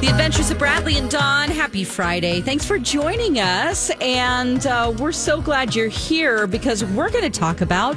The Adventures of Bradley and Dawn. Happy Friday. Thanks for joining us. And uh, we're so glad you're here because we're going to talk about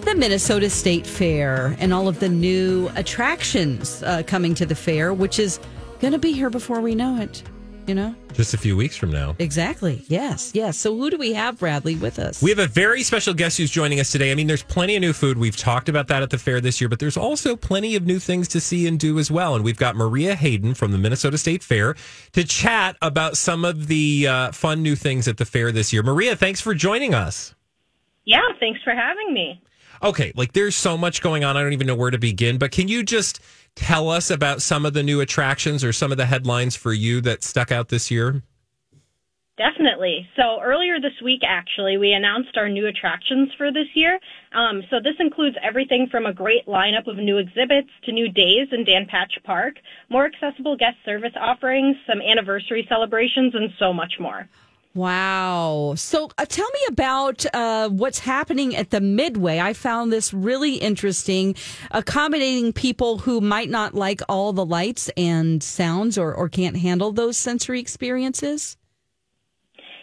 the Minnesota State Fair and all of the new attractions uh, coming to the fair, which is going to be here before we know it. You know? Just a few weeks from now. Exactly. Yes. Yes. So who do we have, Bradley, with us? We have a very special guest who's joining us today. I mean, there's plenty of new food. We've talked about that at the fair this year, but there's also plenty of new things to see and do as well. And we've got Maria Hayden from the Minnesota State Fair to chat about some of the uh, fun new things at the fair this year. Maria, thanks for joining us. Yeah, thanks for having me. Okay, like there's so much going on. I don't even know where to begin, but can you just tell us about some of the new attractions or some of the headlines for you that stuck out this year? Definitely. So earlier this week, actually, we announced our new attractions for this year. Um, so this includes everything from a great lineup of new exhibits to new days in Dan Patch Park, more accessible guest service offerings, some anniversary celebrations, and so much more. Wow. So uh, tell me about uh, what's happening at the Midway. I found this really interesting, accommodating people who might not like all the lights and sounds or, or can't handle those sensory experiences.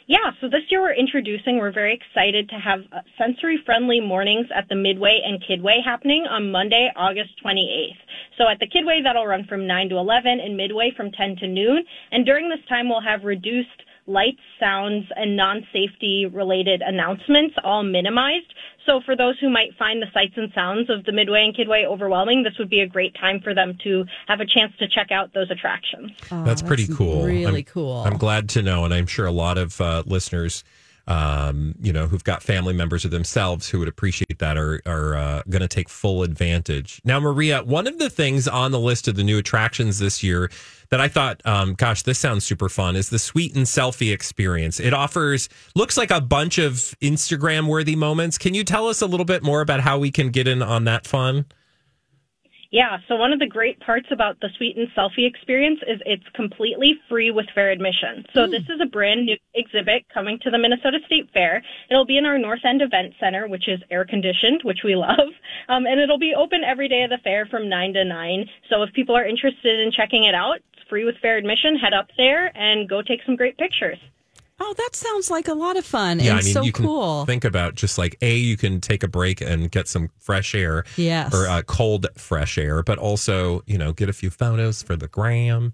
Yeah, so this year we're introducing, we're very excited to have uh, sensory friendly mornings at the Midway and Kidway happening on Monday, August 28th. So at the Kidway, that'll run from 9 to 11 and Midway from 10 to noon. And during this time, we'll have reduced lights, sounds, and non-safety related announcements all minimized. So for those who might find the sights and sounds of the Midway and Kidway overwhelming, this would be a great time for them to have a chance to check out those attractions. Oh, that's pretty cool. Really I'm, cool. I'm glad to know, and I'm sure a lot of uh, listeners, um, you know, who've got family members of themselves who would appreciate that are are uh, going to take full advantage. Now, Maria, one of the things on the list of the new attractions this year that I thought, um, gosh, this sounds super fun is the Sweet and Selfie experience. It offers looks like a bunch of Instagram worthy moments. Can you tell us a little bit more about how we can get in on that fun? Yeah, so one of the great parts about the Sweet and Selfie experience is it's completely free with fair admission. So mm. this is a brand new exhibit coming to the Minnesota State Fair. It'll be in our North End Event Center, which is air conditioned, which we love. Um, and it'll be open every day of the fair from 9 to 9. So if people are interested in checking it out, it's free with fair admission. Head up there and go take some great pictures. Oh, that sounds like a lot of fun yeah, and I mean, so you can cool. Think about just like a you can take a break and get some fresh air, Yes. or uh, cold fresh air, but also you know get a few photos for the gram,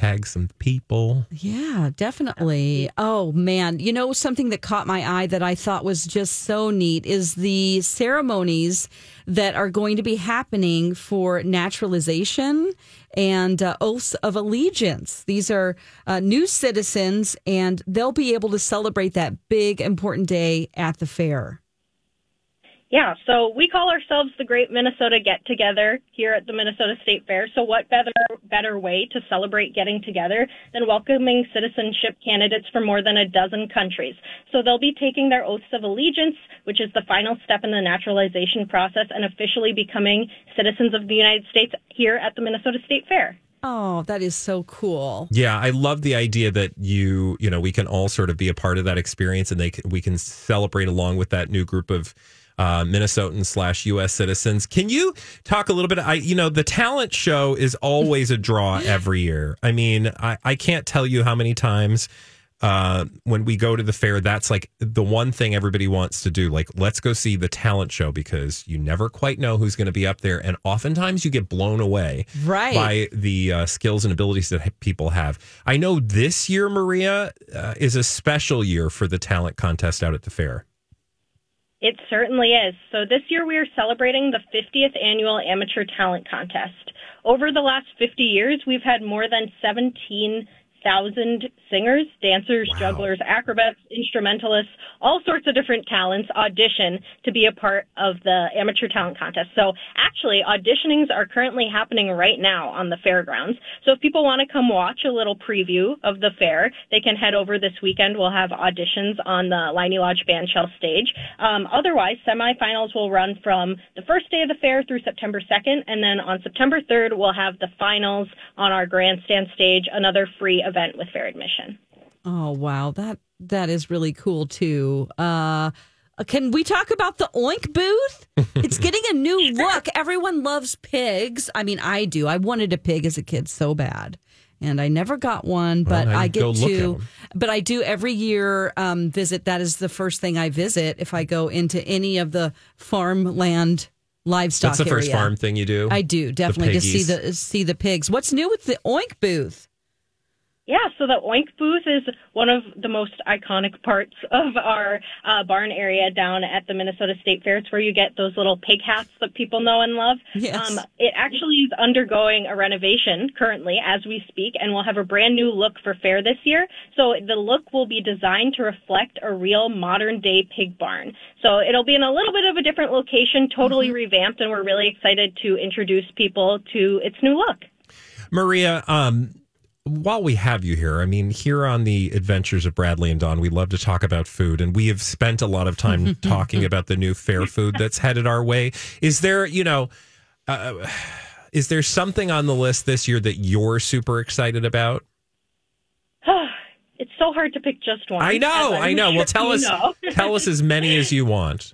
tag some people. Yeah, definitely. Oh man, you know something that caught my eye that I thought was just so neat is the ceremonies that are going to be happening for naturalization and uh, oaths of allegiance. These are uh, new citizens, and they'll be able to celebrate that big important day at the fair. Yeah, so we call ourselves the Great Minnesota Get Together here at the Minnesota State Fair. So what better better way to celebrate getting together than welcoming citizenship candidates from more than a dozen countries. So they'll be taking their oaths of allegiance, which is the final step in the naturalization process and officially becoming citizens of the United States here at the Minnesota State Fair. Oh, that is so cool. Yeah, I love the idea that you you know we can all sort of be a part of that experience, and they can, we can celebrate along with that new group of uh, Minnesotans slash U.S. citizens. Can you talk a little bit? I, you know, the talent show is always a draw every year. I mean, I, I can't tell you how many times uh, when we go to the fair, that's like the one thing everybody wants to do. Like, let's go see the talent show because you never quite know who's going to be up there. And oftentimes you get blown away Right. by the uh, skills and abilities that people have. I know this year, Maria, uh, is a special year for the talent contest out at the fair. It certainly is. So this year we are celebrating the 50th annual Amateur Talent Contest. Over the last 50 years, we've had more than 17,000 singers, dancers, Wow. jugglers, acrobats, instrumentalists, all sorts of different talents audition to be a part of the Amateur Talent Contest. So actually, auditionings are currently happening right now on the fairgrounds. So if people want to come watch a little preview of the fair, they can head over this weekend. We'll have auditions on the Leinie Lodge Bandshell stage. Um, otherwise, semifinals will run from the first day of the fair through September 2nd, and then on September 3rd, we'll have the finals on our grandstand stage, another free event with fair admission. Oh wow, that that is really cool too. Uh can we talk about the Oink booth? It's getting a new look. Everyone loves pigs. I mean, I do. I wanted a pig as a kid so bad. And I never got one, but now you I get go look at to 'em. but I do every year um, visit. That is the first thing I visit if I go into any of the farmland livestock That's the first farm thing you do. I do definitely to see the see the pigs. What's new with the Oink booth? Yeah, so the Oink booth is one of the most iconic parts of our uh, barn area down at the Minnesota State Fair. It's where you get those little pig hats that people know and love. Yes. Um, it actually is undergoing a renovation currently as we speak, and we'll have a brand new look for fair this year. So the look will be designed to reflect a real modern day pig barn. So it'll be in a little bit of a different location, totally revamped, and we're really excited to introduce people to its new look. Maria, um, while we have you here, I mean, here on the Adventures of Bradley and Dawn, we love to talk about food, and we have spent a lot of time talking about the new fair food that's headed our way. Is there, you know, uh, is there something on the list this year that you're super excited about? It's so hard to pick just one. I know, I'm I know. Well, tell us, know. tell us as many as you want.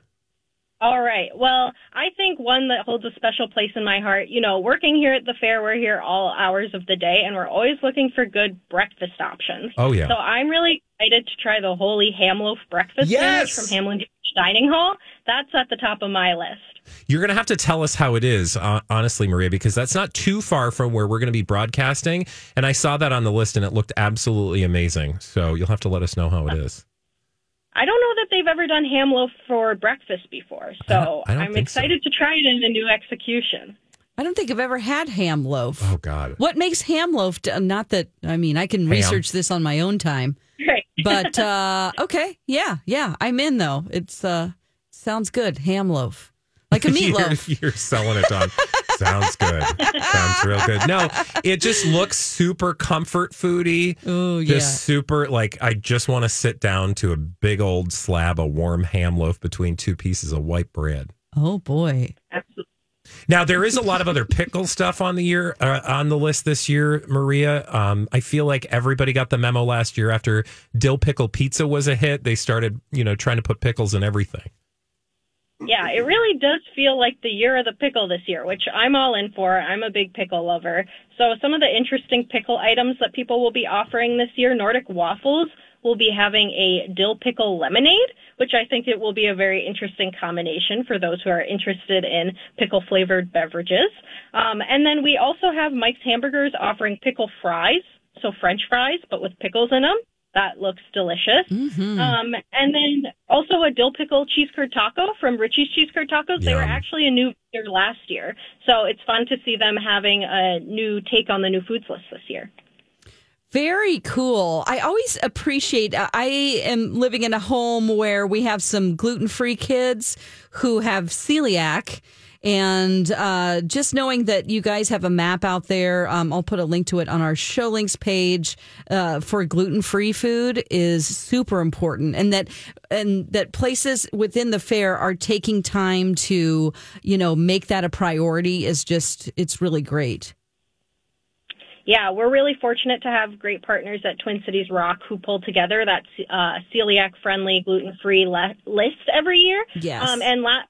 All right. Well, I think one that holds a special place in my heart, you know, working here at the fair, we're here all hours of the day and we're always looking for good breakfast options. Oh, yeah. So I'm really excited to try the Holy Ham Loaf breakfast Yes! from Hamline Dining Hall. That's at the top of my list. You're going to have to tell us how it is, uh, honestly, Maria, because that's not too far from where we're going to be broadcasting. And I saw that on the list and it looked absolutely amazing. So you'll have to let us know how it is. I don't know they've ever done ham loaf for breakfast before, I don't- so I don't I'm think so. excited to try it in a new execution. I don't think I've ever had ham loaf. Oh, God. What makes ham loaf? d- Not that I mean, I can research this on my own time, Right. but uh, okay, yeah, yeah, I'm in though. It's uh, sounds good, ham loaf, like a meatloaf. You're, you're selling it, Dawn. Sounds good. Sounds real good. No, it just looks super comfort foody. Oh Just yeah, super like I just want to sit down to a big old slab of warm ham loaf between two pieces of white bread. oh boy, Absolutely. Now there is a lot of other pickle stuff on the year uh, on the list this year, Maria. Um, I feel like everybody got the memo last year after dill pickle pizza was a hit. They started, you know, trying to put pickles in everything. Yeah, it really does feel like the year of the pickle this year, which I'm all in for. I'm a big pickle lover. So some of the interesting pickle items that people will be offering this year, Nordic Waffles will be having a dill pickle lemonade, which I think it will be a very interesting combination for those who are interested in pickle flavored beverages. Um, and then we also have Mike's Hamburgers offering pickle fries, so French fries, but with pickles in them. That looks delicious. Mm-hmm. Um, and then also a dill pickle cheese curd taco from Richie's Cheese Curd Tacos. They were actually a new vendor last year, so it's fun to see them having a new take on the new foods list this year. Very cool. I always appreciate. uh, I am living in a home where we have some gluten free kids who have celiac. And uh, just knowing that you guys have a map out there, um, I'll put a link to it on our show links page uh, for gluten free food is super important, and that and that places within the fair are taking time to you know make that a priority is just it's really great. Yeah, we're really fortunate to have great partners at Twin Cities Rock who pull together that uh, celiac friendly, gluten free le- list every year. Yes. Um, and la-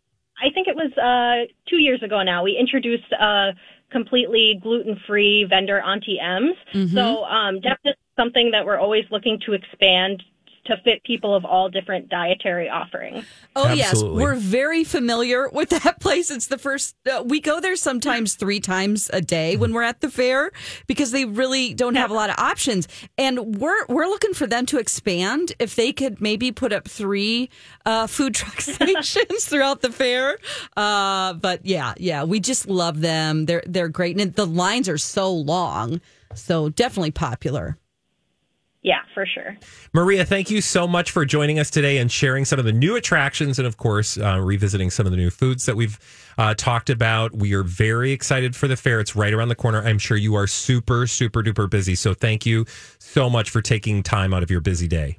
I think it was uh, two years ago now, we introduced a completely gluten free vendor, Auntie M's. So um, definitely something that we're always looking to expand to fit people of all different dietary offerings. Oh yes, we're very familiar with that place. It's the first uh, we go there sometimes three times a day when we're at the fair because they really don't have a lot of options. And we're we're looking for them to expand. If they could maybe put up three uh, food truck stations throughout the fair. Uh, but yeah, yeah, we just love them. They're they're great, and the lines are so long, so definitely popular. Yeah, for sure. Maria, thank you so much for joining us today and sharing some of the new attractions and, of course, uh, revisiting some of the new foods that we've uh, talked about. We are very excited for the fair. It's right around the corner. I'm sure you are super, super duper busy. So thank you so much for taking time out of your busy day.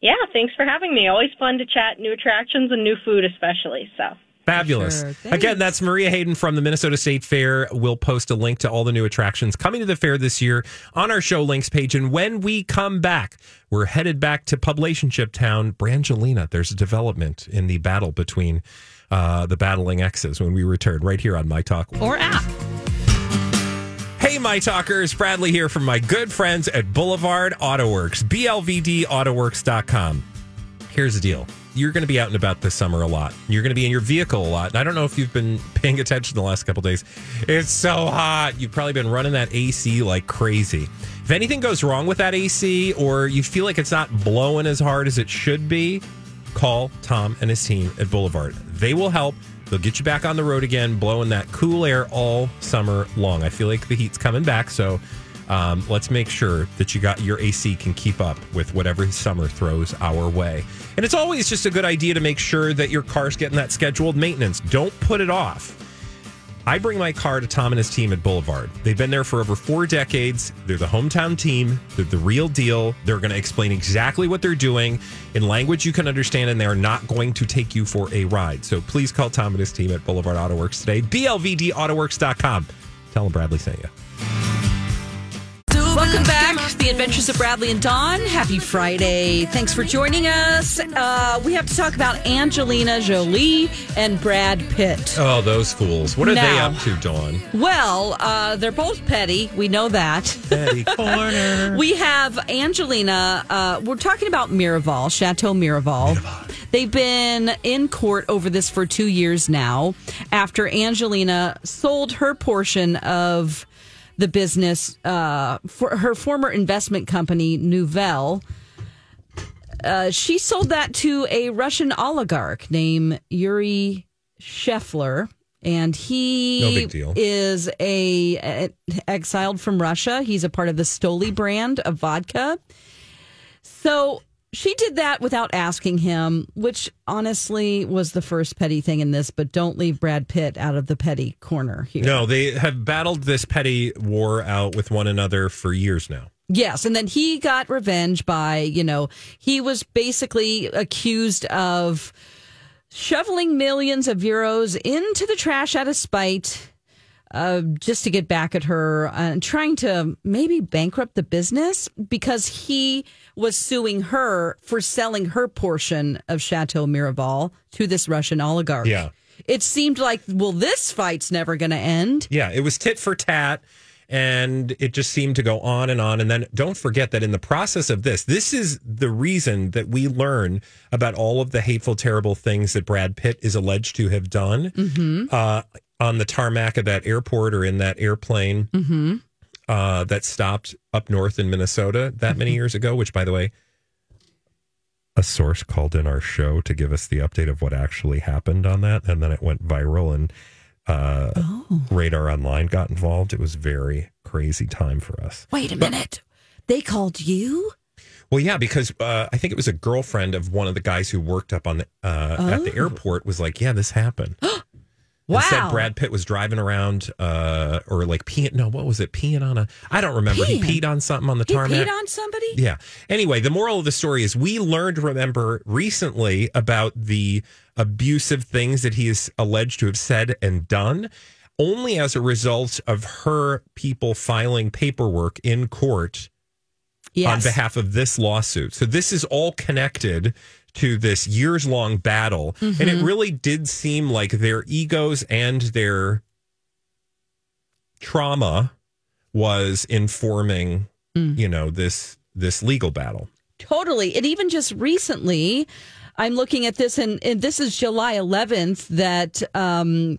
Yeah, thanks for having me. Always fun to chat new attractions and new food, especially. So. Fabulous. Sure. Again, that's Maria Hayden from the Minnesota State Fair. We'll post a link to all the new attractions coming to the fair this year on our show links page. And when we come back, we're headed back to Publicationship Town, Brangelina. There's a development in the battle between uh, the battling exes when we return right here on My Talk. Or app. Hey, my talkers, Bradley here from my good friends at Boulevard Autoworks, blvdautoworks.com. Here's the deal. You're going to be out and about this summer a lot. You're going to be in your vehicle a lot. And I don't know if you've been paying attention the last couple days. It's so hot. You've probably been running that AC like crazy. If anything goes wrong with that AC or you feel like it's not blowing as hard as it should be, call Tom and his team at Boulevard. They will help. They'll get you back on the road again, blowing that cool air all summer long. I feel like the heat's coming back, so um, let's make sure that you got your AC can keep up with whatever summer throws our way. And it's always just a good idea to make sure that your car's getting that scheduled maintenance. Don't put it off. I bring my car to Tom and his team at Boulevard. They've been there for over four decades. They're the hometown team. They're the real deal. They're going to explain exactly what they're doing in language you can understand, and they're not going to take you for a ride. So please call Tom and his team at Boulevard Auto Works today. BLVDAutoworks.com. Tell them Bradley sent you. Welcome back to the Adventures of Bradley and Dawn. Happy Friday. Thanks for joining us. Uh, we have to talk about Angelina Jolie and Brad Pitt. Oh, those fools. What are they up to, Dawn? Well, uh, they're both petty. We know that. Betty Corner. We have Angelina. Uh, we're talking about Miraval, Chateau Miraval. They've been in court over this for two years now after Angelina sold her portion of the business uh, for her former investment company, Nouvel. Uh, she sold that to a Russian oligarch named Yuri Shefler. And he No is a, a- exiled from Russia. He's a part of the Stoli brand of vodka. So she did that without asking him, which honestly was the first petty thing in this. But don't leave Brad Pitt out of the petty corner here. No, they have battled this petty war out with one another for years now. Yes, and then he got revenge by, you know, he was basically accused of shoveling millions of euros into the trash out of spite. Uh, just to get back at her and trying to maybe bankrupt the business because he was suing her for selling her portion of Chateau Miraval to this Russian oligarch. Yeah. It seemed like, well, this fight's never going to end. Yeah, it was tit for tat. And it just seemed to go on and on. And then don't forget that in the process of this, this is the reason that we learn about all of the hateful, terrible things that Brad Pitt is alleged to have done uh, on the tarmac of that airport or in that airplane uh, that stopped up north in Minnesota that many years ago, which, by the way, a source called in our show to give us the update of what actually happened on that. And then it went viral and uh, Radar Online got involved. It was very crazy time for us. Wait a minute. They called you? Well, yeah, because uh, I think it was a girlfriend of one of the guys who worked up on the uh, at the airport was like, "Yeah, this happened." And said Wow. Brad Pitt was driving around, uh, or like peeing. No, what was it? Peeing on a. I don't remember. He Peeing? peed on something on the He tarmac. peed on somebody? Yeah. Anyway, the moral of the story is we learned, remember, recently about the abusive things that he is alleged to have said and done only as a result of her people filing paperwork in court Yes. on behalf of this lawsuit. So this is all connected to this years long battle. And Mm-hmm. it really did seem like their egos and their trauma was informing you know, this this legal battle. Totally. And even just recently, I'm looking at this, and, and this is July 11th, that um,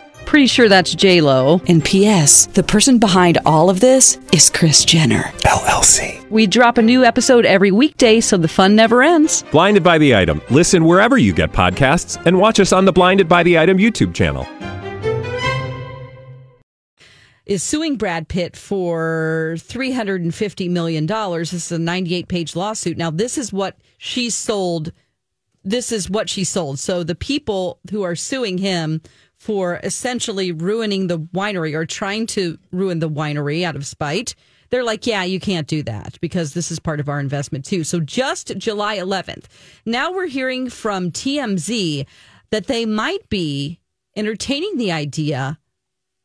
Pretty sure that's J Lo. And P.S. The person behind all of this is Kris Jenner. LLC. We drop a new episode every weekday, so the fun never ends. Blinded by the item. Listen wherever you get podcasts, and watch us on the Blinded by the Item YouTube channel. Is suing Brad Pitt for three hundred and fifty million dollars. This is a ninety-eight page lawsuit. Now, this is what she sold. This is what she sold. So the people who are suing him for essentially ruining the winery or trying to ruin the winery out of spite. They're like, yeah, you can't do that because this is part of our investment too. So just July 11th. Now we're hearing from TMZ that they might be entertaining the idea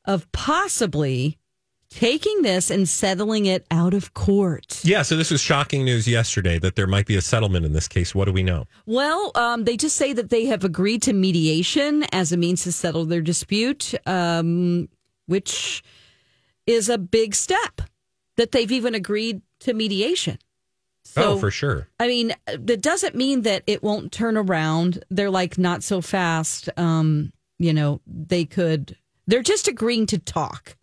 of possibly taking this and settling it out of court. Yeah, so this was shocking news yesterday that there might be a settlement in this case. What do we know? Well, um, they just say that they have agreed to mediation as a means to settle their dispute, um, which is a big step. That they've even agreed to mediation. So, oh, for sure. I mean, that doesn't mean that it won't turn around. They're like not so fast. Um, you know, they could. They're just agreeing to talk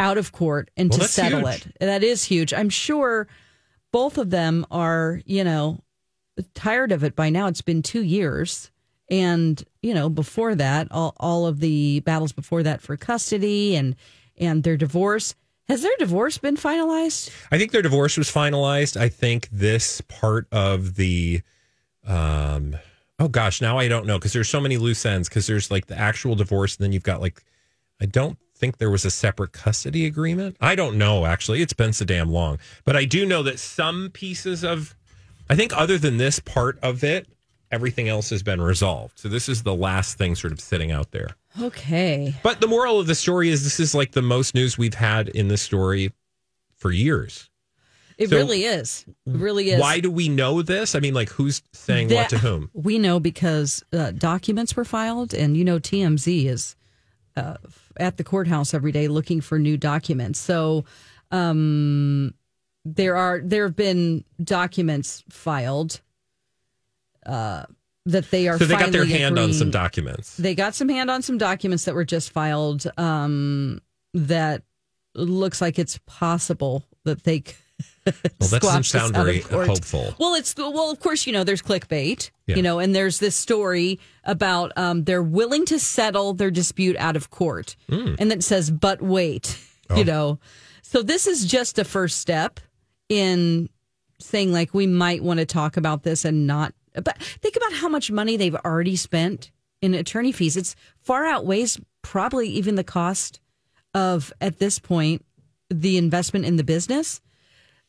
out of court and Well, to settle huge. it. That is huge. I'm sure both of them are, you know, tired of it by now. It's been two years. And, you know, before that, all, all of the battles before that for custody and and their divorce. Has their divorce been finalized? I think their divorce was finalized. I think this part of the, um, oh gosh, now I don't know because there's so many loose ends. Because there's like the actual divorce, and then you've got like, I don't think there was a separate custody agreement. I don't know actually. It's been so damn long, but I do know that some pieces of, I think other than this part of it, everything else has been resolved. So this is the last thing sort of sitting out there. Okay. But the moral of the story is this is like the most news we've had in this story for years. It So- really is. It really is. Why do we know this? I mean, like, who's saying what to whom? We know because uh, documents were filed, and you know TMZ is uh, at the courthouse every day looking for new documents. So um, there are there have been documents filed uh, that they are. So they got their hand on some documents. They got some hand on some documents that were just filed. Um, that looks like it's possible that they. Well, that doesn't sound very hopeful. Well, it's well, of course, you know, there's clickbait, Yeah. you know, and there's this story about um, they're willing to settle their dispute out of court, Hmm. and then it says, but wait, Oh. you know, so this is just a first step in saying like we might want to talk about this and not. But think about how much money they've already spent in attorney fees. It's far outweighs probably even the cost of at this point the investment in the business.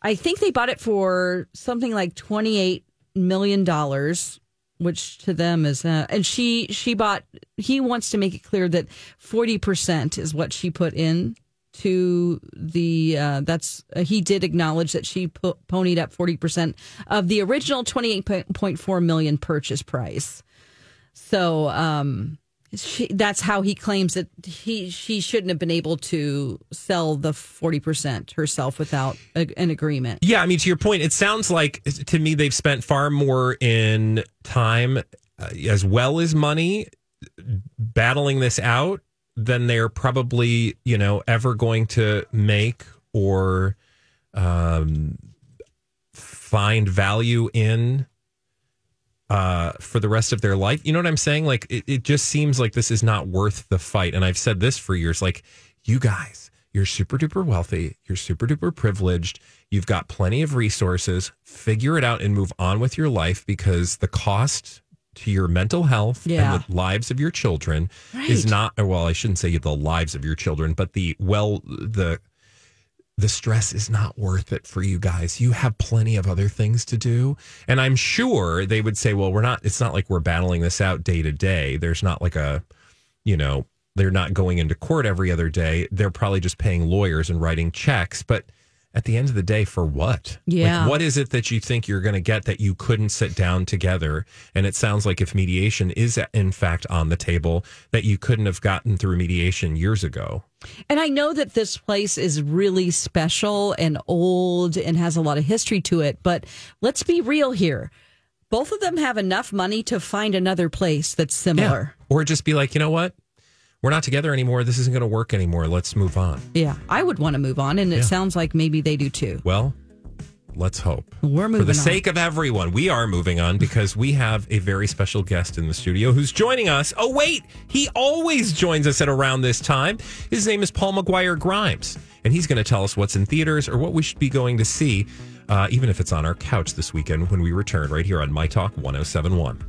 I think they bought it for something like twenty eight million dollars, which to them is. Uh, and she she bought. He wants to make it clear that forty percent is what she put in to the. Uh, that's uh, he did acknowledge that she po- ponied up forty percent of the original twenty eight point four million purchase price. So um, she, that's how he claims that he she shouldn't have been able to sell the forty percent herself without a, an agreement. Yeah, I mean, to your point, it sounds like to me they've spent far more in time uh, as well as money battling this out than they're probably, you know, ever going to make or um, find value in uh, for the rest of their life. You know what I'm saying? Like, it, it just seems like this is not worth the fight. And I've said this for years. Like, you guys, you're super duper wealthy. You're super duper privileged. You've got plenty of resources. Figure it out and move on with your life because the cost to your mental health Yeah. and the lives of your children is not well i shouldn't say the lives of your children but the well the the stress is not worth it for you guys. You have plenty of other things to do. And i'm sure they would say well we're not it's not like we're battling this out day to day. There's not like a you know they're not going into court every other day. They're probably just paying lawyers and writing checks. But at the end of the day for what? Yeah. like what is it that you think you're going to get that you couldn't sit down together? And it sounds like if mediation is in fact on the table that you couldn't have gotten through mediation years ago And I know that this place is really special and old and has a lot of history to it, but let's be real here. Both of them have enough money to find another place that's similar. or just be like you know what we're not together anymore this isn't going to work anymore let's move on Yeah, I would want to move on, and it sounds like maybe they do too. well let's hope We're moving For moving the on. sake of everyone, we are moving on because we have a very special guest in the studio who's joining us. Oh, wait, he always joins us at around this time. His name is Paul McGuire Grimes, and he's going to tell us what's in theaters or what we should be going to see, uh, even if it's on our couch this weekend when we return right here on My Talk 1071.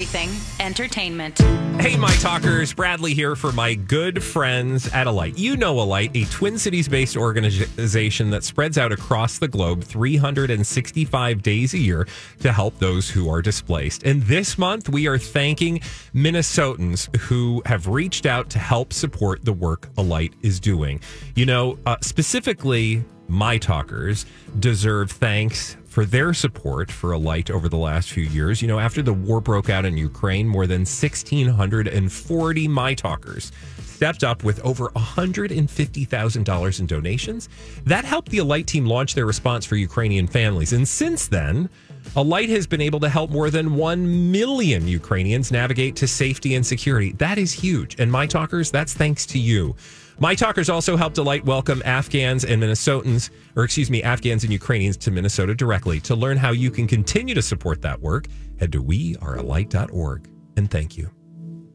Everything entertainment. Hey, my talkers, Bradley here for my good friends at Alight. You know Alight, a Twin Cities based organization that spreads out across the globe 365 days a year to help those who are displaced. And this month, we are thanking Minnesotans who have reached out to help support the work Alight is doing. You know, uh, specifically, my talkers deserve thanks for their support for Alight over the last few years. You know, after the war broke out in Ukraine, more than 1,640 My Talkers stepped up with over $150,000 in donations. That helped the Alight team launch their response for Ukrainian families. And since then, Alight has been able to help more than 1 million Ukrainians navigate to safety and security. That is huge. And My Talkers, that's thanks to you. My Talkers also helped Alight welcome Afghans and Minnesotans, or excuse me, Afghans and Ukrainians to Minnesota directly. To learn how you can continue to support that work, head to wearealight.org. And thank you.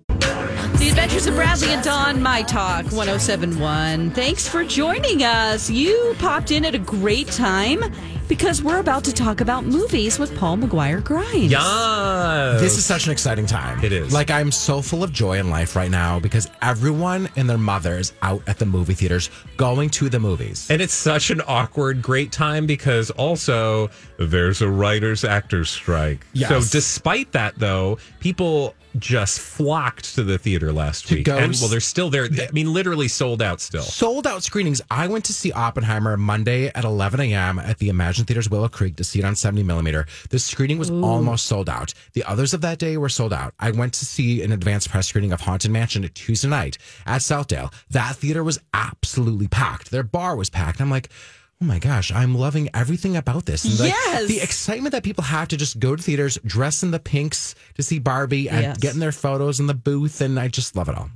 The Adventures of Bradley and Dawn, My Talk 1071. Thanks for joining us. You popped in at a great time because we're about to talk about movies with Paul McGuire Grimes. Yeah. This is such an exciting time. It is. Like I'm so full of joy in life right now because everyone and their mother is out at the movie theaters going to the movies. and it's such an awkward, great time because also there's a writers actors strike. Yes. So despite that, though, people just flocked to the theater last To week. go and well, they're still there. I mean, literally sold out still. Sold out screenings. I went to see Oppenheimer Monday at 11 a.m. at the Emagine Theaters Willow Creek to see it on 70 millimeter. The screening was almost sold out. The others of that day were sold out. I went to see an advanced press screening of Haunted Mansion at Tuesday night at Southdale. That theater was absolutely packed. Their bar was packed. I'm like, oh my gosh, I'm loving everything about this. And like, Yes. the excitement that people have to just go to theaters, dress in the pinks to see Barbie and Yes. getting their photos in the booth. And I just love it all.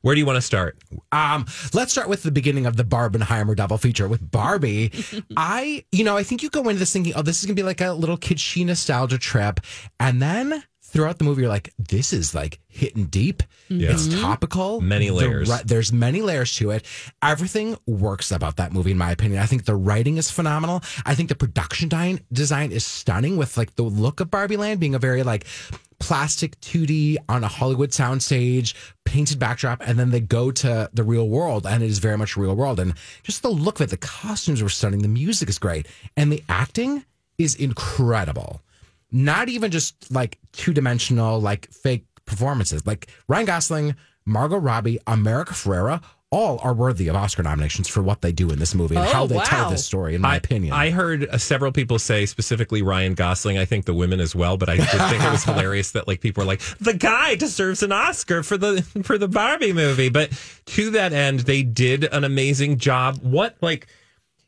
Where do you want to start? Um, let's start with the beginning of the Barbenheimer double feature with Barbie. I, you know, I think you go into this thinking, oh, this is gonna be like a little kitschy nostalgia trip, and then throughout the movie, you're like, this is like hitting deep. It's mm-hmm. topical. Many layers. ri- there's many layers to it. Everything works about that movie, in my opinion. I think the writing is phenomenal. I think the production design design is stunning with like the look of Barbie Land being a very like plastic 2D on a Hollywood soundstage, painted backdrop, and then they go to the real world, and it is very much real world. And just the look of it, the costumes were stunning, the music is great, and the acting is incredible. Not even just like two dimensional, like fake performances. Like Ryan Gosling, Margot Robbie, America Ferrera, all are worthy of Oscar nominations for what they do in this movie and Oh, how they wow. tell this story, in my I, opinion. I heard uh, several people say, specifically Ryan Gosling. I think the women as well, but I did think it was hilarious that like people were like, the guy deserves an Oscar for the for the Barbie movie. But to that end, they did an amazing job. What like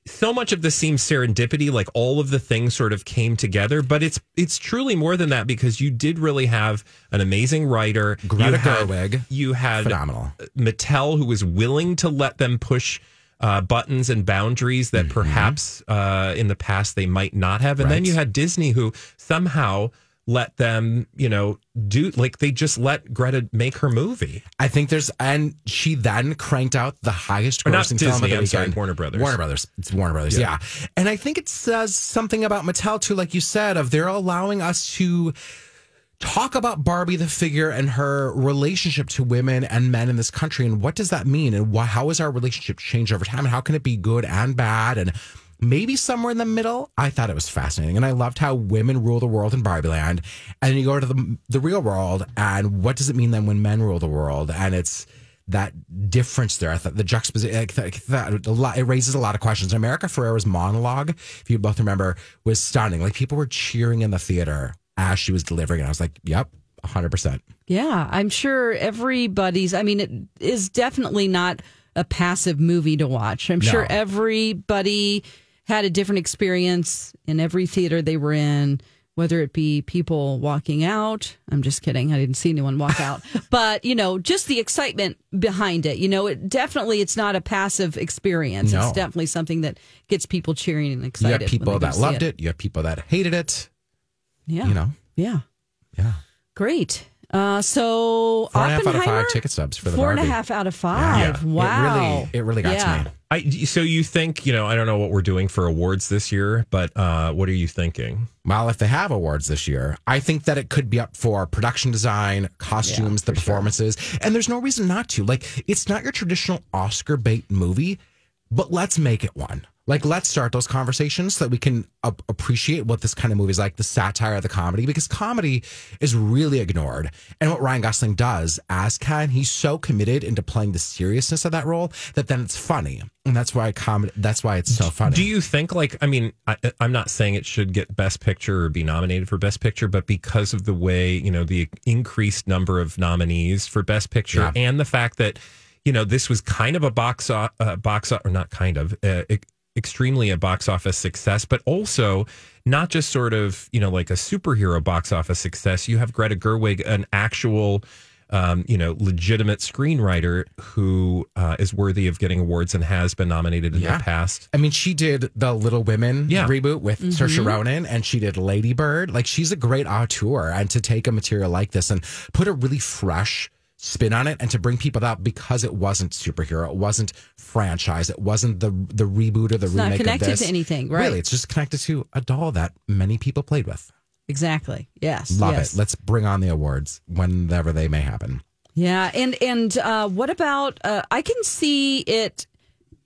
so much of this seems serendipity, like all of the things sort of came together, but it's it's truly more than that because you did really have an amazing writer. Greta you had, Gerwig. You had Phenomenal. Mattel, who was willing to let them push uh, buttons and boundaries that perhaps uh, in the past they might not have. And then you had Disney who somehow let them, you know, do like they just let Greta make her movie. I think there's, and she then cranked out the highest grossing film of the I'm sorry. Warner Brothers. Warner Brothers. It's Warner Brothers. Yeah. And I think it says something about Mattel too, like you said, of they're allowing us to talk about Barbie the figure and her relationship to women and men in this country, and what does that mean, and why, how has our relationship changed over time, and how can it be good and bad, and maybe somewhere in the middle. I thought it was fascinating, and I loved how women rule the world in Barbie Land, and then you go to the the real world, and what does it mean then when men rule the world, and it's that difference there. I thought the juxtaposition, like, that, that, a lot, it raises a lot of questions. America Ferrera's monologue, if you both remember, was stunning. Like people were cheering in the theater as she was delivering it. I was like, yep, 100%. Yeah, I'm sure everybody's. I mean, it is definitely not a passive movie to watch. I'm sure everybody had a different experience in every theater they were in, whether it be people walking out. I'm just kidding. I didn't see anyone walk out. but, you know, just the excitement behind it. You know, it definitely it's not a passive experience. No. It's definitely something that gets people cheering and You excited. have people when they go that loved it. You have people that hated it. Yeah. You know, Yeah. yeah. Great. Uh, so Four and a half out of five ticket stubs for the Four and a half out of five. Yeah. It Wow. really- it really got to me. I, so you think, you know, I don't know what we're doing for awards this year, but uh, what are you thinking? Well, if they have awards this year, I think that it could be up for production design, costumes, the performances, and there's no reason not to. Like, it's not your traditional Oscar bait movie, but let's make it one. Like, let's start those conversations so that we can a- appreciate what this kind of movie is like, the satire, of the comedy, because comedy is really ignored. And what Ryan Gosling does as Ken, he's so committed into playing the seriousness of that role that then it's funny, and that's why comedy. That's why it's so funny. Do you think, like, I mean, I, I'm not saying it should get Best Picture or be nominated for Best Picture, but because of the way, you know, the increased number of nominees for Best Picture Yeah. and the fact that, you know, this was kind of a box, uh, box, or not kind of, uh, e- extremely a box office success, but also not just sort of, you know, like a superhero box office success. You have Greta Gerwig, an actual, um, you know, legitimate screenwriter who uh, is worthy of getting awards and has been nominated in Yeah. the past. I mean, she did the Little Women Yeah. reboot with Saoirse Ronan, and she did Lady Bird. Like, she's a great auteur, and to take a material like this and put a really fresh spin on it, and to bring people out because it wasn't superhero, it wasn't franchise, it wasn't the the reboot or the It's not remake connected of this. to anything, right? Really, it's just connected to a doll that many people played with. Exactly. Yes. Love yes. it. Let's bring on the awards whenever they may happen. Yeah, and and uh, what about? Uh, I can see it.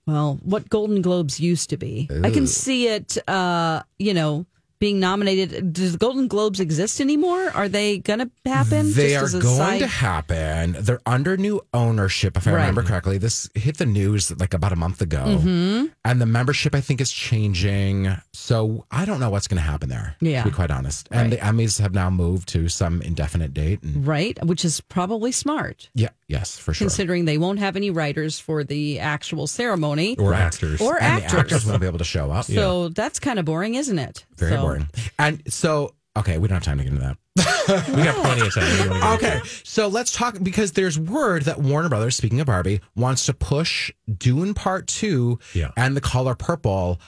Well, what Golden Globes used to be, I can see it. Uh, you know, being nominated. Does the Golden Globes exist anymore? Are they going to happen? They Just are as a going side- to happen. They're under new ownership, if I Right. remember correctly. This hit the news like about a month ago, Mm-hmm. and the membership I think is changing. So I don't know what's going to happen there. Yeah. to be quite honest. And the Emmys have now moved to some indefinite date. And right, which is probably smart, yeah, yes, for sure. considering they won't have any writers for the actual ceremony Or actors. or and actors. the actors won't be able to show up. So that's kind of boring, isn't it? Very So- boring. And so, okay, we don't have time to get into that. We got plenty of time. What do you wanna get into? Okay, so let's talk because there's word that Warner Brothers, speaking of Barbie, wants to push Dune Part Two Yeah. and The Color Purple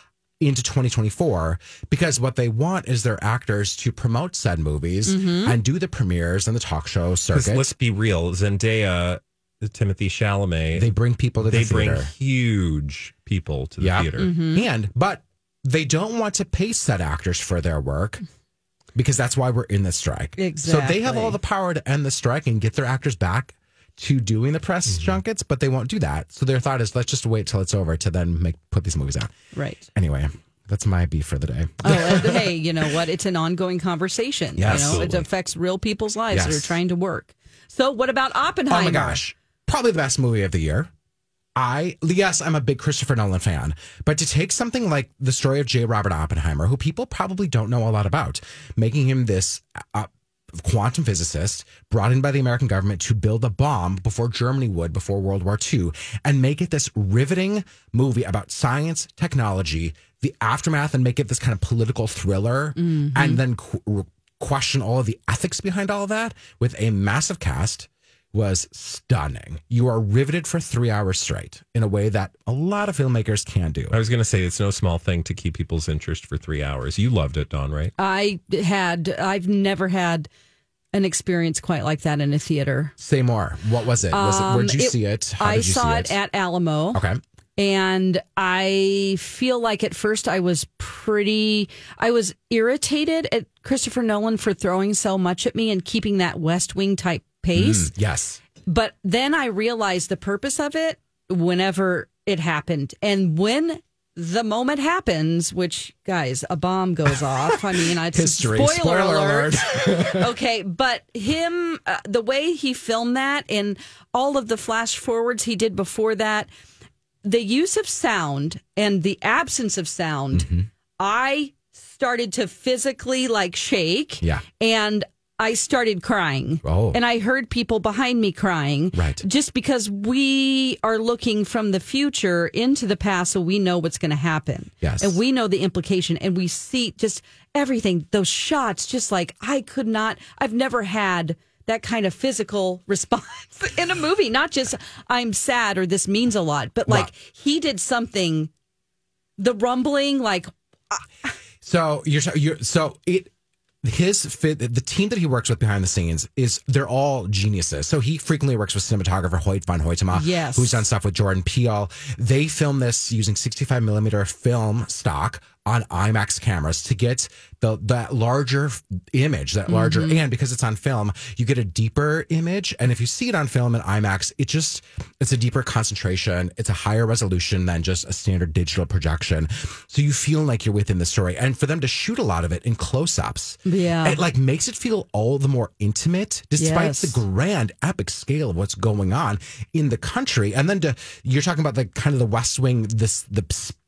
into 2024 because what they want is their actors to promote said movies mm-hmm. and do the premieres and the talk show 'Cause circuit. let's be real, Zendaya, Timothée Chalamet, They bring people to the theater. they the bring huge people to the Yeah. theater. Mm-hmm. And but they don't want to pay said actors for their work because that's why we're in the strike. Exactly. So they have all the power to end the strike and get their actors back to doing the press Mm-hmm. junkets, but they won't do that. So their thought is let's just wait till it's over to then make put these movies out. Right. Anyway, that's my beef for the day. Oh, hey, you know what? It's an ongoing conversation. Yes. you know, it affects real people's lives that are trying to work. So, what about Oppenheimer? Oh my gosh. Probably the best movie of the year. I yes, I'm a big Christopher Nolan fan, but to take something like the story of J. Robert Oppenheimer, who people probably don't know a lot about, making him this uh, quantum physicist brought in by the American government to build a bomb before Germany would before World War II, and make it this riveting movie about science, technology, the aftermath, and make it this kind of political thriller, mm-hmm. and then qu- question all of the ethics behind all of that with a massive cast was stunning. You are riveted for three hours straight in a way that a lot of filmmakers can do. I was going to say it's no small thing to keep people's interest for three hours. You loved it, Dawn, right? I had, I've never had an experience quite like that in a theater. Say more. What was it? Was it where'd you Um, see it? How I did you saw see it at Alamo. Okay. And I feel like at first I was pretty, I was irritated at Christopher Nolan for throwing so much at me and keeping that West Wing type pace. Mm, yes. But then I realized the purpose of it whenever it happened. And when the moment happens, which guys, a bomb goes off. I mean, it's History. Spoiler, Spoiler alert. alert. okay, but him, uh, the way he filmed that and all of the flash forwards he did before that, the use of sound and the absence of sound, Mm-hmm. I started to physically like shake. Yeah. And I started crying. Oh. And I heard people behind me crying. Right. Just because we are looking from the future into the past, so we know what's going to happen. Yes. And we know the implication, and we see just everything, those shots, just like I could not, I've never had that kind of physical response in a movie. Not just I'm sad or this means a lot, but like Wow. he did something, the rumbling, like ah. So you're you're so it his fit the team that he works with behind the scenes is they're all geniuses. So he frequently works with cinematographer Hoyte van Hoytema, Yes. who's done stuff with Jordan Peele. They film this using 65 millimeter film stock on IMAX cameras to get the that larger image, that larger mm-hmm. and because it's on film, you get a deeper image. And if you see it on film in IMAX, it just it's a deeper concentration. It's a higher resolution than just a standard digital projection. So you feel like you're within the story. And for them to shoot a lot of it in close-ups, Yeah. it like makes it feel all the more intimate, despite Yes. the grand epic scale of what's going on in the country. And then to you're talking about the kind of the West Wing, this the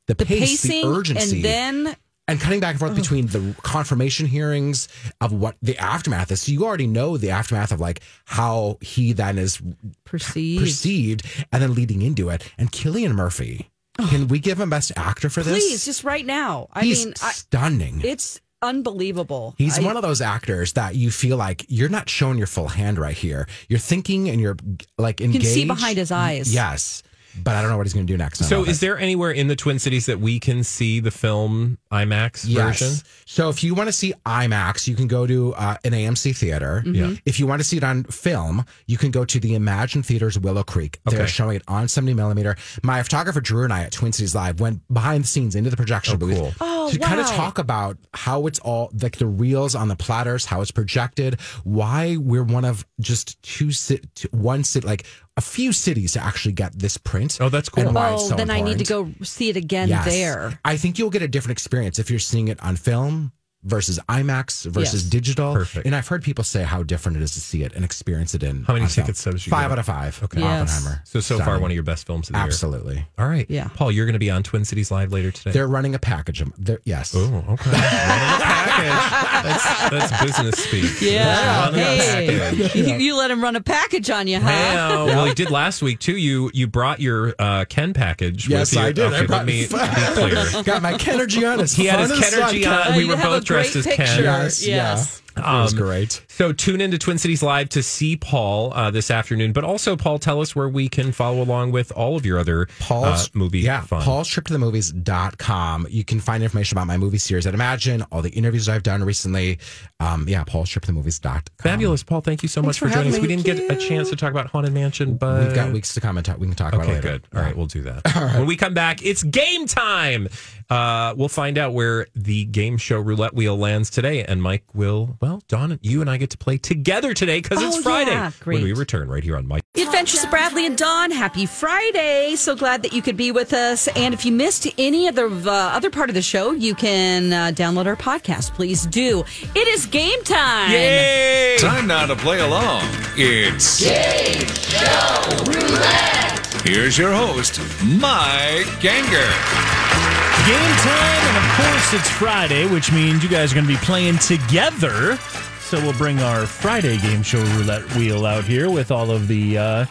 the, the pace, pacing, the urgency, and then and cutting back and forth oh. between the confirmation hearings of what the aftermath is. So you already know the aftermath of like how he then is perceived. perceived, and then leading into it. And Cillian Murphy, can we give him Best Actor for this? Please, just right now. I He's mean, I, stunning. it's unbelievable. He's I- one of those actors that you feel like you're not showing your full hand right here. You're thinking and you're like engaged. You can see behind his eyes. Yes, but I don't know what he's going to do next. So, is it. there anywhere in the Twin Cities that we can see the film IMAX Yes. version? So if you want to see IMAX, you can go to uh, an AMC theater. Mm-hmm. Yeah. If you want to see it on film, you can go to the Emagine Theaters Willow Creek. They're Okay. showing it on 70 millimeter. My photographer Drew and I at Twin Cities Live went behind the scenes into the projection Oh, booth cool. Oh, to kind of talk about how it's all like the reels on the platters, how it's projected, why we're one of just two sit, one sit like a few cities to actually get this print. Oh, that's cool. and why Oh, so then I need to go see it again Yes. there. I think you'll get a different experience if you're seeing it on film versus IMAX versus Yes. digital. Perfect. And I've heard people say how different it is to see it and experience it in. How many on film. ticket stubs you Five get? out of five. Okay. Yes. Oppenheimer. So, so far, one of your best films of the year. Absolutely. All right. Yeah. Paul, you're going to be on Twin Cities Live later today. They're running a package. of- They're, yes. Oh, okay. Running a package. That's, that's business speak. Yeah. Hey, you, you let him run a package on you, huh? Yeah, well, he did last week too. You you brought your uh, Ken package. Yes, with you. I did. Okay, I brought, let me be clear. got my Kenergy on. It's He had his fun as Kenergy on. We were both dressed great as Ken. picture. Yes. Yes. Yeah. it was Um, great. So tune into Twin Cities Live to see Paul uh, this afternoon. But also, Paul, tell us where we can follow along with all of your other Paul's uh, movie yeah, fun. Paul's trip to the movies.com. You can find information about my movie series at Emagine, all the interviews I've done recently. Um, yeah, Paul's trip to the movies.com. Fabulous, Paul. Thank you so much for for, joining us. We didn't get a chance to talk about Haunted Mansion, but We've got weeks to come and talk. We can talk about it Okay, later. good. All right, we'll do that. When we come back, it's game time. Uh, we'll find out where the game show roulette wheel lands today, and Mike will. Well, Dawn, you and I get to play together today because Oh, it's Friday. yeah, When we return right here on Mike. The Adventures of Bradley and Dawn. Happy Friday. So glad that you could be with us. And if you missed any of the uh, other part of the show, you can uh, download our podcast. Please do. It is game time. Yay! Time now to play along. It's Game Show Roulette. Here's your host, Mike Ganger. Game time, and of course it's Friday, which means you guys are going to be playing together. So we'll bring our Friday game show roulette wheel out here with all of the uh,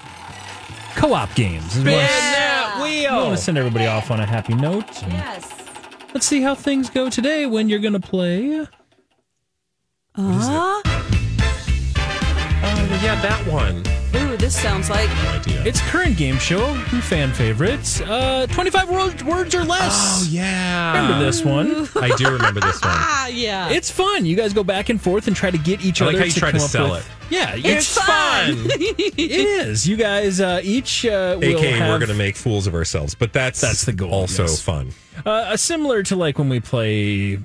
co-op games. We Spin wanna- that we want to send everybody off on a happy note. Yes. Let's see how things go today when you're going to play. Uh, Oh, yeah, that one. ooh, this sounds like. No idea. It's current game show, fan favorites. Uh, 25 word, words or less. Oh yeah. Remember this one? I do remember this one. Ah, yeah. It's fun. You guys go back and forth and try to get each other. I like other how you to try to come up sell with- it. Yeah, It's fun. it is. You guys uh, each uh, will AKA, have we're going to make fools of ourselves, but that's That's the goal, Also yes. fun. Uh, similar to like when we play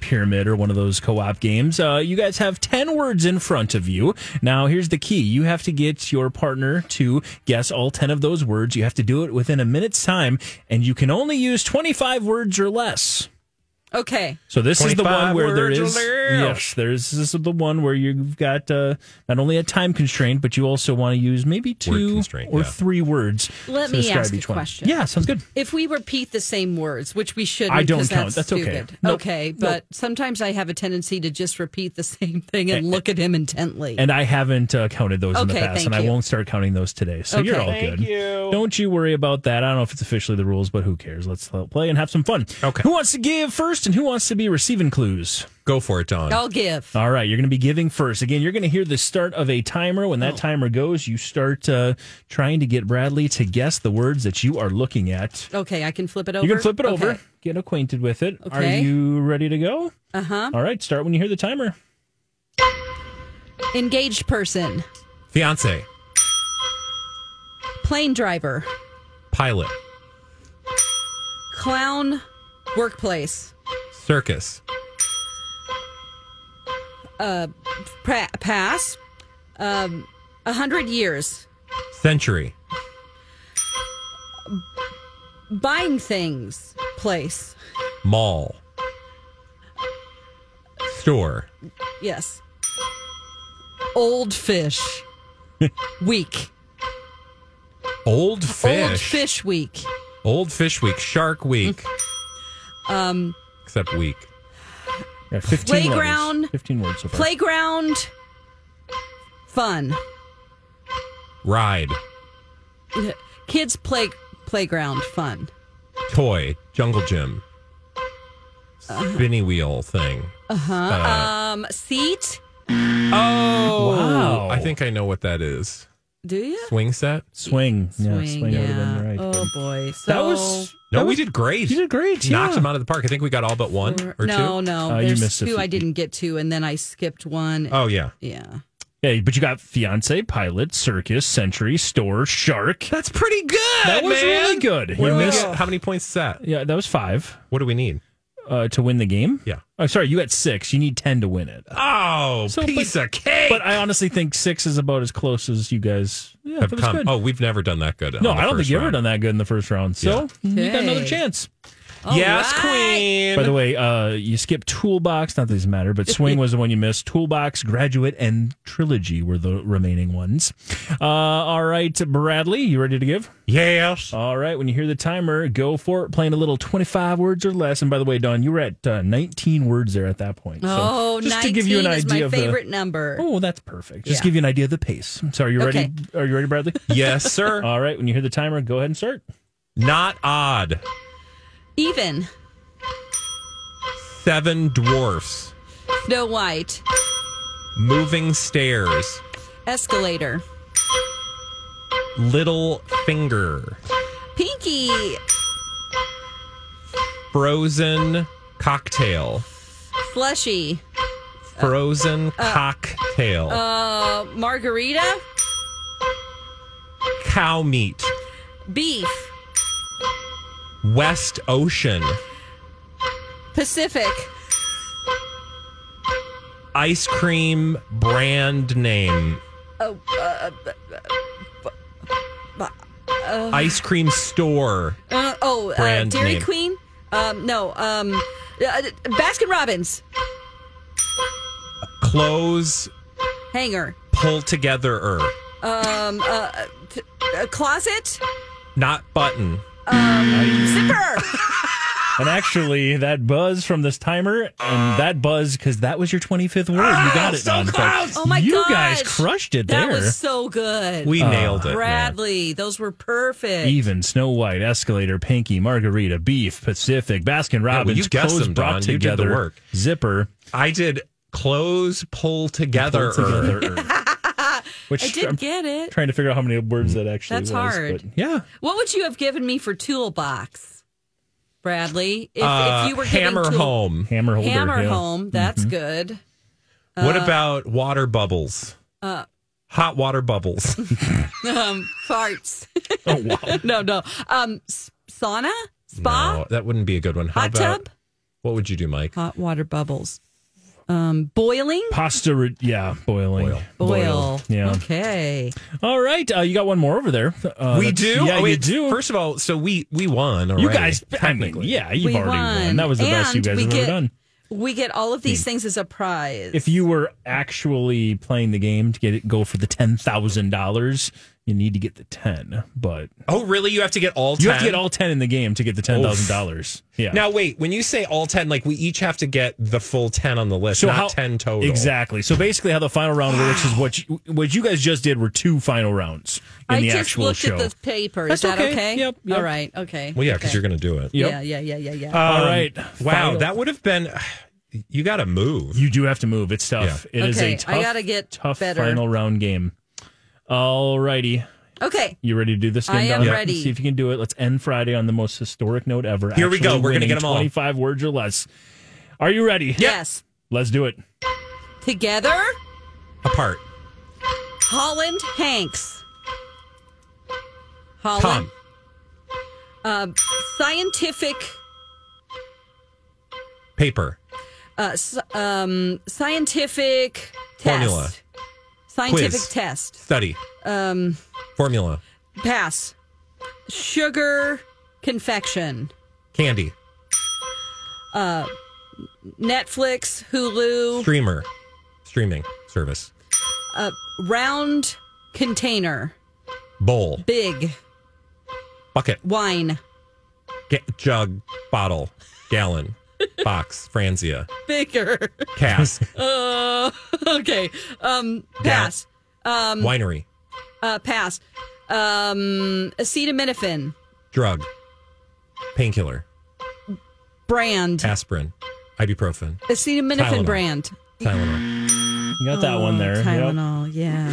Pyramid or one of those co op games, uh, you guys have 10 words in front of you. Now, here's the key you have to get your partner to guess all 10 of those words. You have to do it within a minute's time, and you can only use 25 words or less. Okay. So this is the one where there words or is less. yes, there's this is the one where you've got uh, not only a time constraint, but you also want to use maybe two or yeah. three words. Let to me describe ask a each one. question. Yeah, sounds good. If we repeat the same words, which we shouldn't, I don't 'cause count. That's okay. stupid. Nope. Okay, but sometimes I have a tendency to just repeat the same thing and look at him intently. And I haven't uh, counted those in the past, thank and I won't start counting those today. So you're all Thank good. Don't you worry about that. I don't know if it's officially the rules, but who cares? Let's play and have some fun. Okay. Who wants to give first, and who wants to be receiving clues? Go for it, Dawn. I'll give. All right, you're going to be giving first. Again, you're going to hear the start of a timer. When Oh. that timer goes, you start uh, trying to get Bradley to guess the words that you are looking at. Okay, I can flip it over. You can flip it over, get acquainted with it. Are Okay. you ready to go? Uh huh. All right, start when you hear the timer. Engaged person, Fiance, plane driver, pilot, clown, workplace, circus, uh, pa- pass, um, a hundred years, century, buying things, place. mall, store, Yes. Old fish. Week. old fish, Old fish week. Old fish week, shark week, Um, except week. Yeah, 15 Playground. Words. 15 words so far. playground. Fun. Ride, Kids play playground fun. toy, jungle gym, spinny wheel thing. Uh-huh. Uh, um, seat. Oh, Wow. I think I know what that is. Do you? Swing set. Swing. Yeah, Swing, swing would have been right. Oh boy. So that was. No, that we was- did great. You did great. Knocked yeah. them out of the park. I think we got all but one or no, two. no. Uh, you There's missed a two I didn't get to, and then I skipped one. Oh yeah, Yeah. Yeah, but you got fiance, pilot, circus, century, store, shark. that's pretty good. That was man. really good. What You missed- How many points is that? Yeah, that was five What do we need? Uh, to win the game. Yeah. Oh, sorry, you got six. You need ten to win it. Oh, So, piece but- of cake. But I honestly think six is about as close as you guys yeah, have come. good. Oh, we've never done that good. no, I don't think first you ever done that good in the first round. So you got another chance. All yes, right. queen. By the way, uh, you skipped Toolbox. Not that these matter, but Swing was the one you missed. Toolbox, Graduate, and Trilogy were the remaining ones. Uh, all right, Bradley, you ready to give? yes. All right, when you hear the timer, go for it. Playing a little 25 words or less. And by the way, Dawn, you were at uh, 19 words there at that point. So Oh, just 19 to give you an is idea my of favorite the. number. Oh, that's perfect. Just Yeah. give you an idea of the pace. So, are you ready? Okay. Are you ready, Bradley? Yes, sir. All right, when you hear the timer, go ahead and start. Not odd. Even. Seven dwarfs. Snow White. Moving stairs. Escalator. Little finger. Pinky. Frozen cocktail. Slushy. Frozen cocktail. Uh, margarita. Cow meat. Beef. West Ocean. Pacific. Ice cream brand name. Oh, uh, uh, Ice cream store. uh, oh, uh, Brand Dairy name. Queen. Um, no. Um, uh, Baskin Robbins. Clothes Hanger. pull together. Um, uh, t- uh, closet. Not button. Um, zipper. And actually, that buzz from this timer and that buzz, because that was your 25th word. you got it, Dawn. So Oh my you gosh. guys crushed it That there. was so good. We nailed it. man. Bradley, those were perfect. Even Snow White, Escalator, Pinky, Margarita, Beef, Pacific, Baskin well, Robbins, you guessed clothes them, brought Dawn. You did the together, work. Zipper, I did clothes pull together. pulled together. Which I did I'm get it. trying to figure out how many words that actually That's was, hard. yeah. What would you have given me for toolbox, Bradley? If, Uh, if you were hammer tool- home. Hammer holder. hammer yeah. home, that's good. what Uh, about water bubbles? Uh, Hot water bubbles. um, farts. Oh wow. no, no. Um, sauna, spa, no, that wouldn't be a good one. How hot about tub, what would you do, Mike? hot water bubbles. Um, boiling, Pasta, re- yeah, boiling. Boil. boil. Yeah. Okay. All right, uh, you got one more over there. Uh, we do. Yeah, Oh, you wait, do. First of all, so we we won. you already, guys, I mean, technically. yeah, you've we already won. won. That was the best you And guys have get, ever done. We get all of these things as a prize. If you were actually playing the game to get it, go for the ten thousand dollars, you need to get the ten. But Oh, really? You have to get all. 10? you have to get all ten in the game to get the ten thousand dollars. Yeah. Now wait, when you say all ten, like we each have to get the full ten on the list, So not how- ten total. Exactly. So basically, how the final round works is what you, what you guys just did were two final rounds in I the just actual looked show. at the paper. That's Is that okay. okay? Yep, yep. All right. Okay. Well, yeah, because Okay. you're going to do it. Yep. Yeah, yeah, yeah, yeah, yeah. All Um, right. Wow, Final- that would have been. You got to move. You do have to move. It's tough. It is Okay, a tough, I gotta get tough better. final round game. All righty. okay. You ready to do this game? I am Donna? ready. See if you can do it. Let's end Friday on the most historic note ever. Here we go. We're gonna winning get 'em all. 25 words or less. Are you ready? Yes. Let's do it. Together, Apart. Holland Hanks. Holland. Tom. Um, scientific. Paper. Uh, s- um, scientific test. Formula. Scientific Quiz. test. Study. Um, Formula. pass. Sugar confection. Candy. Uh, Netflix, Hulu. Streamer. Streaming service. Uh, round container. Bowl. Big Bucket. wine. Jug. Bottle. Gallon. Box. Franzia. Baker, Cask. Uh, okay. Um, pass. Um, Winery. uh, pass. Um, acetaminophen Drug. Painkiller. brand. Aspirin. Ibuprofen. Acetaminophen Tylenol. brand. Tylenol. You got that one there. Yep. Tylenol. Yeah.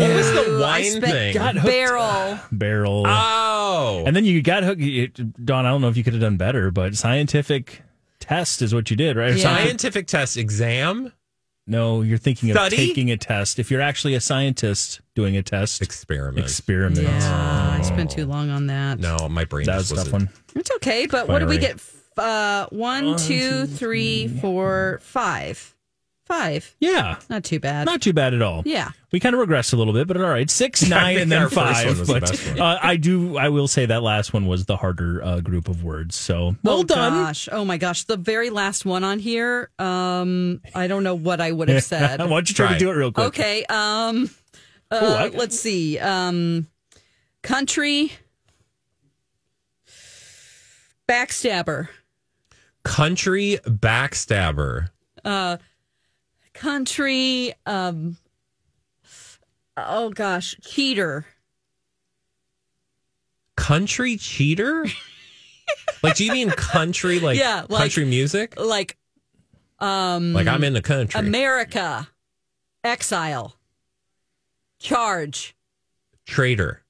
What was the wine spent thing? Got hooked. Barrel. Barrel. Oh. And then you got hooked. it- Dawn, I don't know if you could have done better, but scientific test is what you did, right? Yeah. Scientific test exam. No, you're thinking of taking a test. If you're actually a scientist doing a test, Experiment. experiment. Yeah, I spent too long on that. No, my brain That just was a tough one. It's okay, but what do we get? Uh, one, two, three, four, five. Five. Yeah, Not too bad. not too bad at all. yeah. We kind of regressed a little bit, but all right. Six, nine, and then our one five. was the But uh, I do, I will say that last one was the harder uh, group of words. So well oh, done. Gosh. Oh my gosh. The very last one on here. Um, I don't know what I would have said. Why don't you try, Try to do it real quick? Okay. Um, uh, Ooh, I- let's see. Um, country backstabber. Country backstabber. Uh, country. Um, oh gosh, cheater. Country cheater? like, do you mean country, like, Yeah, like- country music? Like, um, Like, I'm in the country. America, exile, charge. Traitor.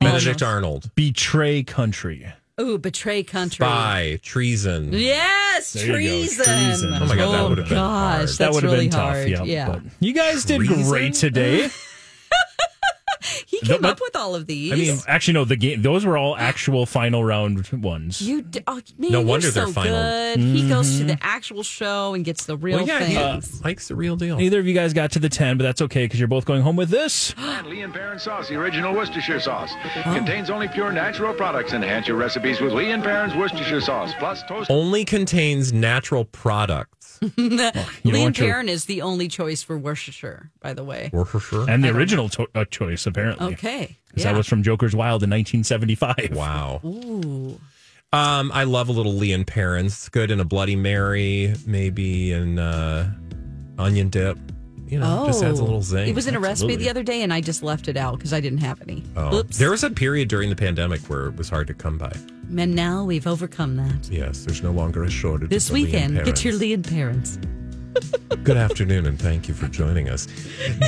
Almost. Benedict Arnold. Betray country. Ooh, betray country. Spy. Treason. Yes, There you go, treason. treason. Oh my God, that oh, would have been gosh, hard. That's that would have really been tough. hard. Yeah, yeah. But you guys did Treason? great today. he came but- up with all of these. I mean, actually, no. The game; those were all actual final round ones. you. D- oh, man, No you're wonder so they're final. good. He goes to the mm-hmm. actual show and gets the real Well, yeah, he things. likes the real deal. Neither of you guys got to the ten, but that's okay because you're both going home with this. And Lea and Perrin sauce, the original Worcestershire sauce. Contains only pure natural products. Enhance your recipes with Lea and Perrin's Worcestershire sauce. Plus toast. Only contains natural products. You don't Lea and want your- is the only choice for Worcestershire, by the way. Or for sure. and the original to- uh, choice apparently. Okay. Because Yeah. that was from Joker's Wild in 1975. Wow. Ooh. Um, I love a little Lea and Perrins. It's good in a Bloody Mary, maybe in uh, onion dip. You know, Oh, just adds a little zing. It was in a recipe the other day, and I just left it out because I didn't have any. Oh. Oops. There was a period during the pandemic where it was hard to come by. And now we've overcome that. Yes, there's no longer a shortage. This of the Lea and weekend, get your lead parents. Good afternoon, and thank you for joining us.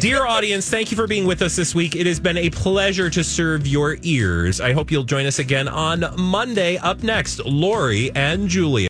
Dear audience, thank you for being with us this week. It has been a pleasure to serve your ears. I hope you'll join us again on Monday. Up next, Lori and Julia.